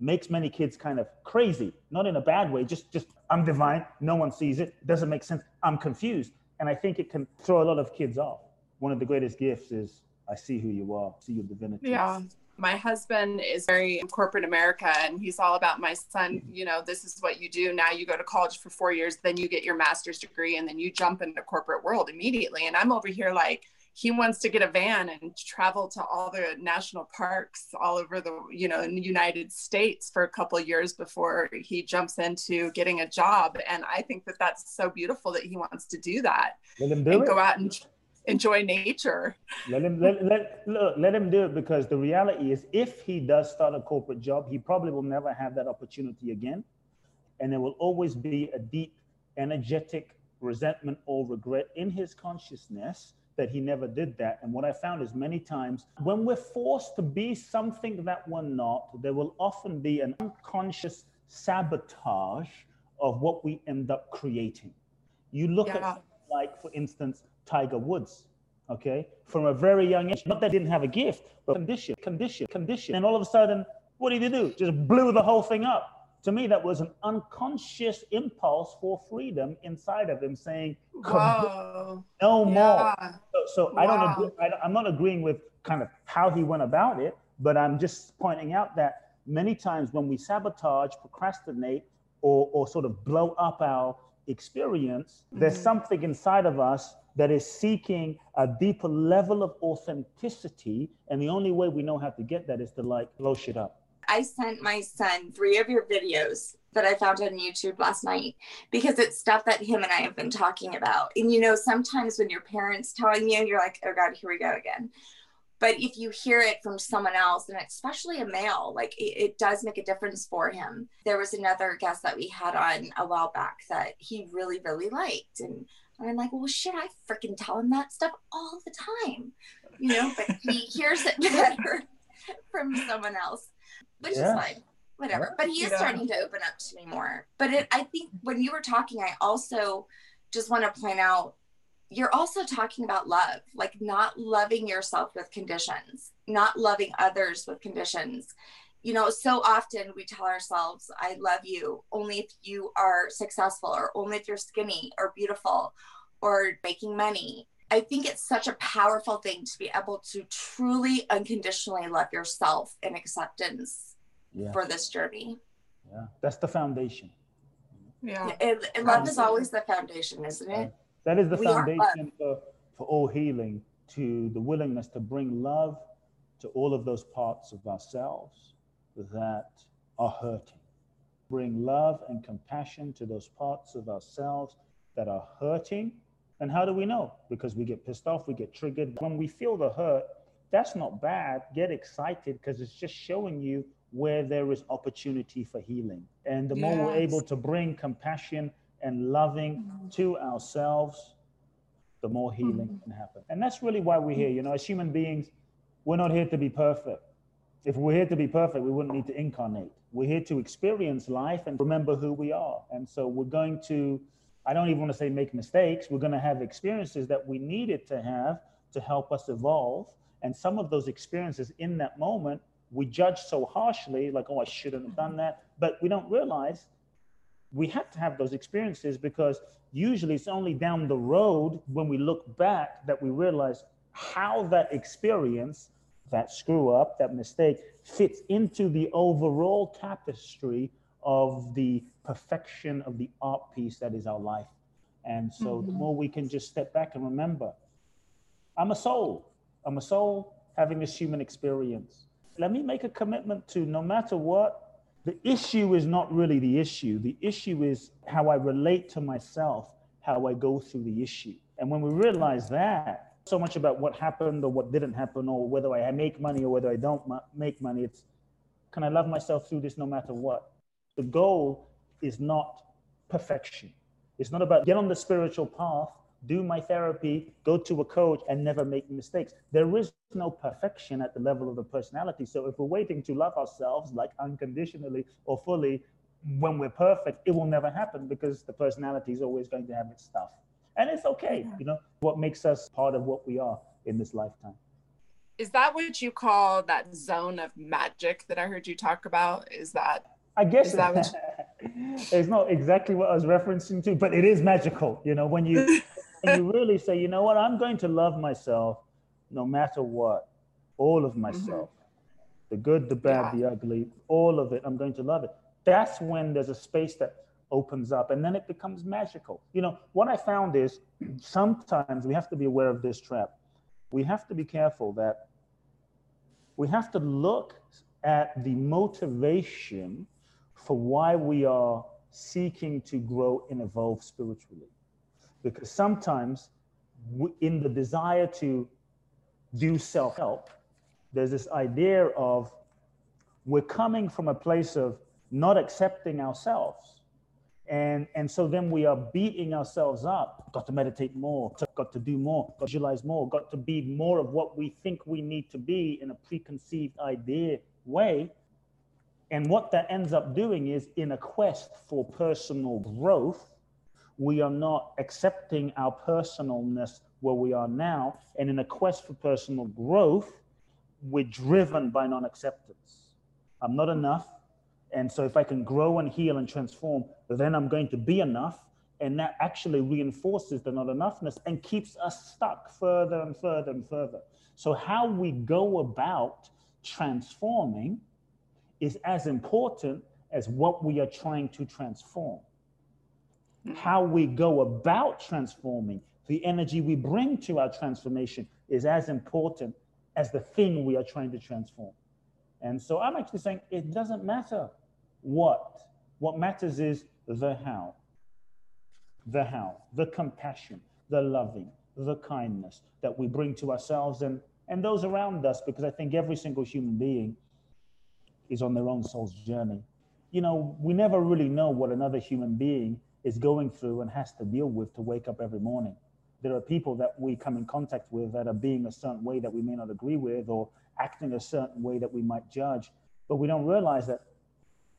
makes many kids kind of crazy, not in a bad way, just just I'm divine, no one sees it, doesn't make sense, I'm confused. And I think it can throw a lot of kids off. One of the greatest gifts is I see who you are, see your divinity. Yeah. My husband is very corporate America and he's all about my son, mm-hmm. you know, this is what you do. Now you go to college for four years, then you get your master's degree, and then you jump into corporate world immediately. And I'm over here like he wants to get a van and travel to all the national parks all over the, you know, in the United States for a couple of years before he jumps into getting a job. And I think that that's so beautiful that he wants to do that Let him do and it. go out and enjoy nature. Let him let, let look, let him do it because the reality is if he does start a corporate job, he probably will never have that opportunity again. And there will always be a deep energetic resentment or regret in his consciousness that he never did that. And what I found is many times when we're forced to be something that we're not, there will often be an unconscious sabotage of what we end up creating. You look Yeah. at like for instance Tiger Woods, okay, from a very young age. Not that he didn't have a gift, but condition, condition, condition. And all of a sudden, what did he do? Just blew the whole thing up. To me, that was an unconscious impulse for freedom inside of him, saying. "No more." Yeah. So, so I don't agree, I, i'm not agreeing with kind of how he went about it, but I'm just pointing out that many times when we sabotage, procrastinate, or, or sort of blow up our experience, there's Mhm. something inside of us that is seeking a deeper level of authenticity. And the only way we know how to get that is to like blow shit up. I sent my son three of your videos that I found on YouTube last night because it's stuff that him and I have been talking about. And you know, sometimes when your parents telling you, you're like, oh God, here we go again. But if you hear it from someone else, and especially a male, like it, it does make a difference for him. There was another guest that we had on a while back that he really, really liked. And I'm like, well, shit, I freaking tell him that stuff all the time, you know, but he [LAUGHS] hears it better [LAUGHS] from someone else. Which Yes. is fine. Whatever. But he is Yeah. starting to open up to me more. But it, I think when you were talking, I also just want to point out you're also talking about love, like not loving yourself with conditions, not loving others with conditions. You know, so often we tell ourselves, I love you only if you are successful, or only if you're skinny or beautiful or making money. I think it's such a powerful thing to be able to truly unconditionally love yourself in acceptance Yeah. for this journey. Yeah. That's the foundation. Yeah. And, and love is always the foundation, isn't it? That is the We foundation for, for all healing, to the willingness to bring love to all of those parts of ourselves that are hurting. Bring love and compassion to those parts of ourselves that are hurting. And how do we know? Because we get pissed off, we get triggered. When we feel the hurt, that's not bad. Get excited because it's just showing you where there is opportunity for healing. And the more we're able to bring compassion and loving mm-hmm. to ourselves, the more healing mm-hmm. can happen. And that's really why we're here. You know, as human beings, we're not here to be perfect. If we're here to be perfect, we wouldn't need to incarnate. We're here to experience life and remember who we are. And so we're going to, I don't even want to say make mistakes, we're going to have experiences that we needed to have to help us evolve. And some of those experiences in that moment, we judge so harshly, like, oh, I shouldn't have done that. But we don't realize we have to have those experiences because usually it's only down the road when we look back that we realize how that experience, that screw up, that mistake fits into the overall tapestry of the perfection of the art piece that is our life. And so the Mhm. more we can just step back and remember, I'm a soul. I'm a soul having this human experience. Let me make a commitment to no matter what, the issue is not really the issue. The issue is how I relate to myself, how I go through the issue. And when we realize that, so much about what happened or what didn't happen, or whether I make money or whether I don't make money, it's can I love myself through this no matter what? The goal is not perfection. It's not about get on the spiritual path, do my therapy, go to a coach, and never make mistakes. There is no perfection at the level of the personality. So if we're waiting to love ourselves like unconditionally or fully when we're perfect, it will never happen because the personality is always going to have its stuff. And it's okay, you know, what makes us part of what we are in this lifetime. Is that what you call that zone of magic that I heard you talk about? Is that I guess Is that what [LAUGHS] it's not exactly what I was referencing to, but it is magical. You know, when you [LAUGHS] when you really say, you know what, I'm going to love myself no matter what, all of mm-hmm. myself, the good, the bad, the ugly, all of it. I'm going to love it. That's when there's a space that opens up, and then it becomes magical. You know, what I found is sometimes we have to be aware of this trap. We have to be careful that we have to look at the motivation for why we are seeking to grow and evolve spiritually. Because sometimes, in the desire to do self help, there's this idea of we're coming from a place of not accepting ourselves. And, and so then we are beating ourselves up. Got to meditate more, got to do more, got to visualize more, got to be more of what we think we need to be in a preconceived idea way. And what that ends up doing is in a quest for personal growth, we are not accepting our personalness where we are now. And in a quest for personal growth, we're driven by non acceptance. I'm not enough. And so if I can grow and heal and transform, then I'm going to be enough. And that actually reinforces the not enoughness and keeps us stuck further and further and further. So, how we go about transforming is as important as what we are trying to transform. Mm-hmm. How we go about transforming, the energy we bring to our transformation is as important as the thing we are trying to transform. And so I'm actually saying it doesn't matter what. What matters is the how. The how, the compassion, the loving, the kindness that we bring to ourselves and, and those around us, because I think every single human being is on their own soul's journey. You know, we never really know what another human being is going through and has to deal with to wake up every morning. There are people that we come in contact with that are being a certain way that we may not agree with or acting a certain way that we might judge. but we don't realize that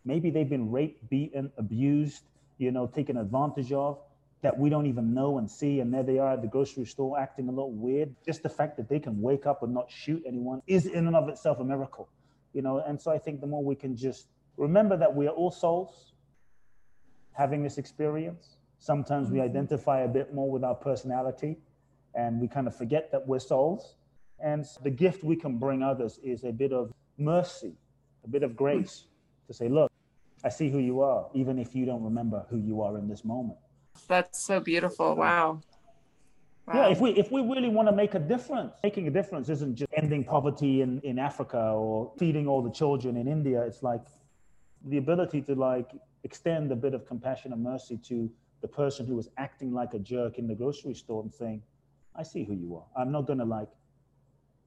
maybe they've been raped, beaten, abused, you know, taken advantage of that we don't even know and see. And there they are at the grocery store acting a little weird. Just the fact that they can wake up and not shoot anyone is in and of itself a miracle, you know. And so I think the more we can just remember that we are all souls having this experience. Sometimes we mm-hmm. identify a bit more with our personality and we kind of forget that we're souls. And the gift we can bring others is a bit of mercy, a bit of grace to say, look, I see who you are, even if you don't remember who you are in this moment. That's so beautiful. Wow. Wow. Yeah, if we if we really want to make a difference, making a difference isn't just ending poverty in, in Africa or feeding all the children in India. It's like the ability to like extend a bit of compassion and mercy to the person who was acting like a jerk in the grocery store and saying, I see who you are. I'm not gonna like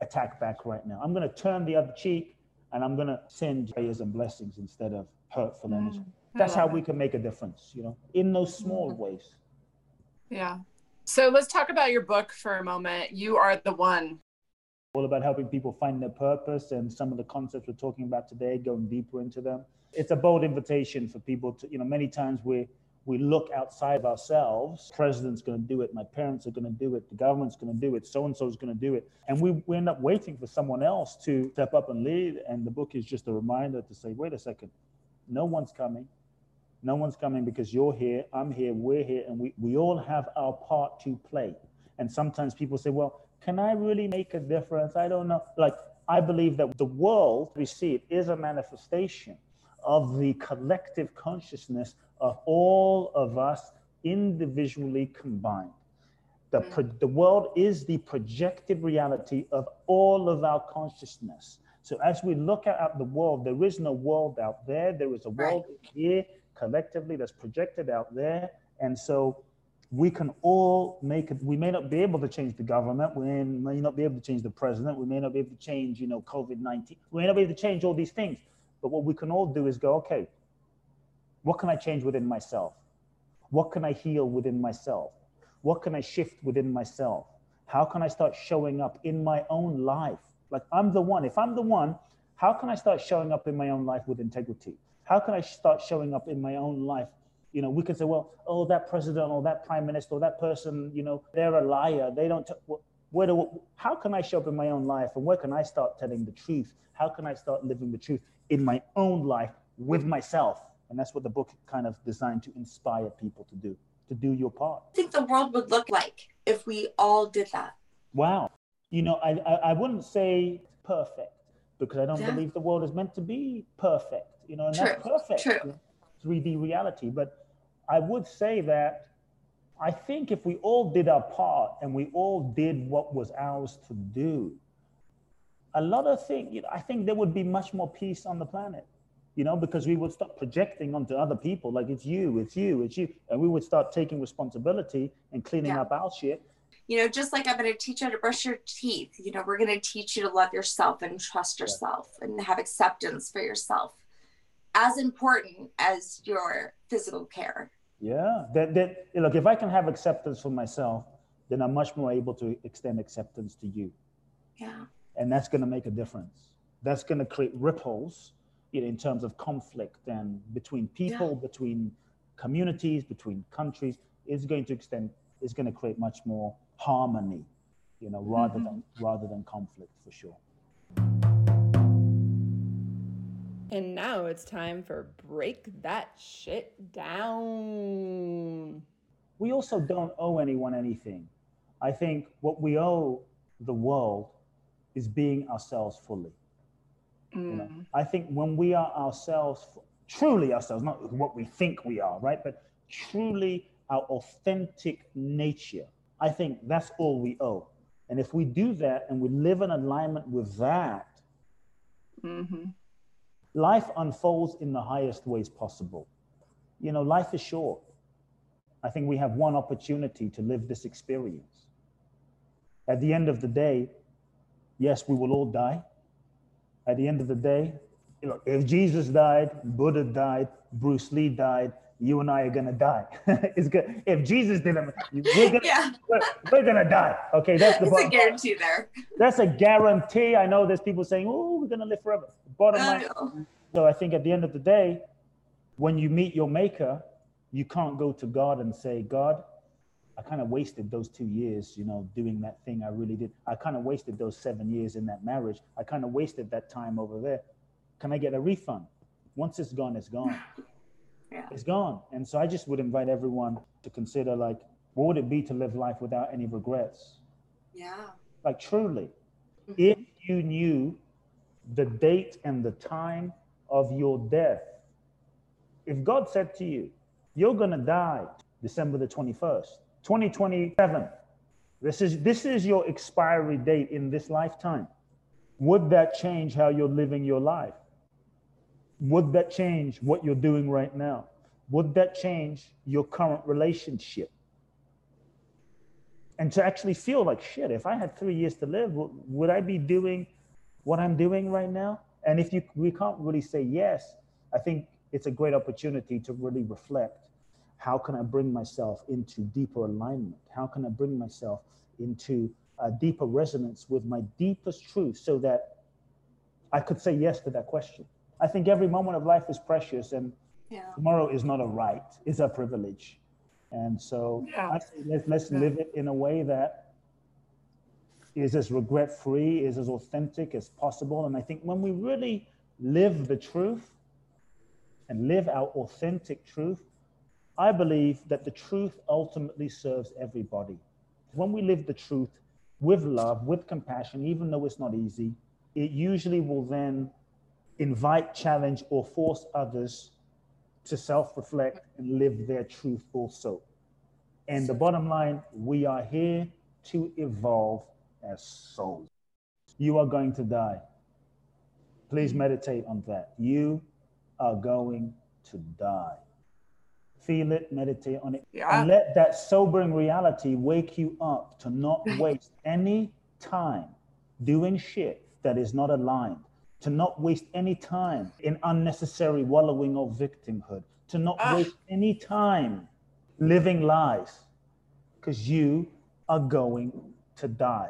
attack back right now. I'm gonna turn the other cheek and I'm gonna send prayers and blessings instead of hurtful mm. energy. That's how we can make a difference, you know, in those small mm-hmm. ways. Yeah. So let's talk about your book for a moment. You are the one. All about helping people find their purpose and some of the concepts we're talking about today, going deeper into them. It's a bold invitation for people to, you know, many times we we look outside of ourselves. president's going to do it. My parents are going to do it. The government's going to do it. So and so is going to do it. And we, we end up waiting for someone else to step up and lead. And the book is just a reminder to say, wait a second, no one's coming. No one's coming because you're here, I'm here, we're here, and we, we all have our part to play. And sometimes people say, well, can I really make a difference? I don't know. Like, I believe that the world we see it is a manifestation of the collective consciousness of all of us individually combined. The, pro- mm. the world is the projected reality of all of our consciousness. So as we look at the world, there is no world out there. There is a world right. here collectively that's projected out there. And so we can all make it. We may not be able to change the government. We may not be able to change the president. We may not be able to change, you know, COVID 19. We may not be able to change all these things. But what we can all do is go, okay, what can I change within myself? What can I heal within myself? What can I shift within myself? How can I start showing up in my own life? Like I'm the one. If I'm the one, how can I start showing up in my own life with integrity? How can I start showing up in my own life? You know, we can say, well, oh, that president or that prime minister or that person, you know, they're a liar. They don't. T- where do, how can I show up in my own life, and where can I start telling the truth? How can I start living the truth in my own life with myself? And that's what the book kind of designed to inspire people to do, to do your part. I think the world would look like if we all did that. Wow. You know, I, I, I wouldn't say perfect because I don't yeah. believe the world is meant to be perfect you know, and True. that's perfect. True. 3D reality. But I would say that I think if we all did our part and we all did what was ours to do, a lot of things, you know, I think there would be much more peace on the planet, you know, because we would stop projecting onto other people like it's you, it's you, it's you. And we would start taking responsibility and cleaning yeah. up our shit. You know, just like I'm going to teach you how to brush your teeth, you know, we're going to teach you to love yourself and trust yourself yeah. and have acceptance for yourself as important as your physical care. Yeah, that, that look, if I can have acceptance for myself, then I'm much more able to extend acceptance to you. Yeah. And that's going to make a difference. That's going to create ripples you know, in terms of conflict and between people, yeah. between communities, between countries. It's going to extend. It's going to create much more harmony, you know, rather mm-hmm. than rather than conflict for sure. And now it's time for Break That Shit Down. We also don't owe anyone anything. I think what we owe the world is being ourselves fully. Mm. You know, mm. I think when we are ourselves, truly ourselves, not what we think we are, right? But truly our authentic nature, I think that's all we owe. And if we do that and we live in alignment with that, mm-hmm life unfolds in the highest ways possible. You know, life is short. I think we have one opportunity to live this experience. At the end of the day, yes, we will all die. At the end of the day, you know, if Jesus died, Buddha died, Bruce Lee died, you and I are gonna die. [LAUGHS] it's good. If Jesus didn't, we're gonna, [LAUGHS] yeah. we're, we're, gonna die. Okay, that's the. It's a guarantee there. That's a guarantee. I know there's people saying, "Oh, we're gonna live forever." Bottom line. So I think at the end of the day, when you meet your maker, you can't go to God and say, God, I kind of wasted those two years, you know, doing that thing I really did. I kind of wasted those seven years in that marriage. I kind of wasted that time over there. Can I get a refund? Once it's gone, it's gone. [LAUGHS] Yeah. It's gone. And so I just would invite everyone to consider like, what would it be to live life without any regrets? Yeah. Like truly, mm-hmm. if you knew the date and the time of your death, if God said to you, you're going to die December the 21st, 2027, this is, this is your expiry date in this lifetime. Would that change how you're living your life? Would that change what you're doing right now? Would that change your current relationship? And to actually feel like shit, if I had three years to live, would I be doing what I'm doing right now? And if you we can't really say yes, I think it's a great opportunity to really reflect. How can I bring myself into deeper alignment? How can I bring myself into a deeper resonance with my deepest truth so that I could say yes to that question? I think every moment of life is precious and yeah. tomorrow is not a right, it's a privilege. And so yeah. Let's, let's yeah. live it in a way that is as regret free, is as authentic as possible. And I think when we really live the truth and live our authentic truth, I believe that the truth ultimately serves everybody. When we live the truth with love, with compassion, even though it's not easy, it usually will then invite, challenge, or force others to self reflect and live their truth also. And the bottom line we are here to evolve as souls. You are going to die. Please meditate on that. You are going to die. Feel it, meditate on it, yeah. and let that sobering reality wake you up to not [LAUGHS] waste any time doing shit that is not aligned to not waste any time in unnecessary wallowing of victimhood, to not ah. waste any time living lies, because you are going to die.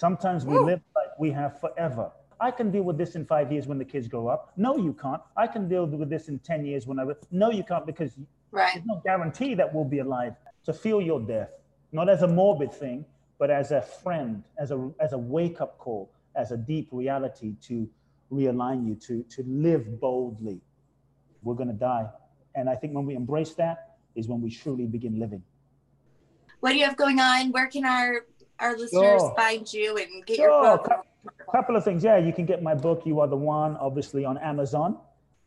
Sometimes we Woo. live like we have forever. I can deal with this in five years when the kids grow up. No, you can't. I can deal with this in 10 years when I. Re- no, you can't because right. there's no guarantee that we'll be alive. To feel your death, not as a morbid thing, but as a friend, as a, as a wake up call, as a deep reality to realign you to, to live boldly. We're going to die. And I think when we embrace that is when we truly begin living. What do you have going on? Where can our, our listeners sure. find you and get sure. your book? A couple of things. Yeah, you can get my book, You Are the One, obviously on Amazon.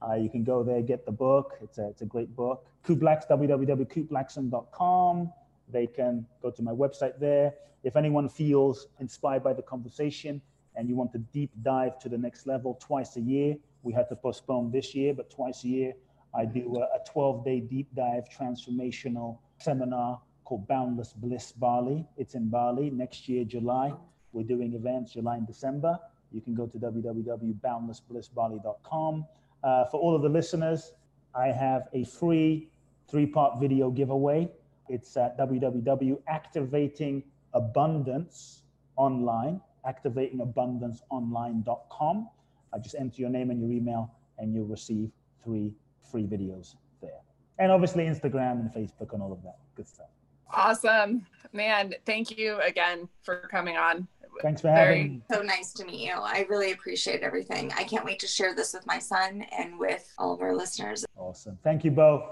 Uh, you can go there, get the book. It's a, it's a great book. Kutblacks, www.kuteblackson.com. They can go to my website there. If anyone feels inspired by the conversation, and you want to deep dive to the next level twice a year, we had to postpone this year, but twice a year, I do a 12 day deep dive transformational seminar called Boundless Bliss Bali. It's in Bali next year, July. We're doing events July and December. You can go to www.boundlessblissbali.com. Uh, for all of the listeners, I have a free three part video giveaway. It's at www.activatingabundance online activatingabundanceonline.com. I just enter your name and your email, and you'll receive three free videos there. And obviously, Instagram and Facebook and all of that good stuff. Awesome. Man, thank you again for coming on. Thanks for having me. So nice to meet you. I really appreciate everything. I can't wait to share this with my son and with all of our listeners. Awesome. Thank you both.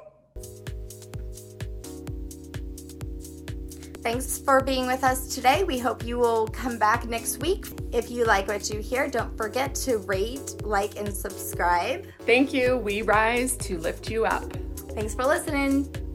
Thanks for being with us today. We hope you will come back next week. If you like what you hear, don't forget to rate, like, and subscribe. Thank you. We rise to lift you up. Thanks for listening.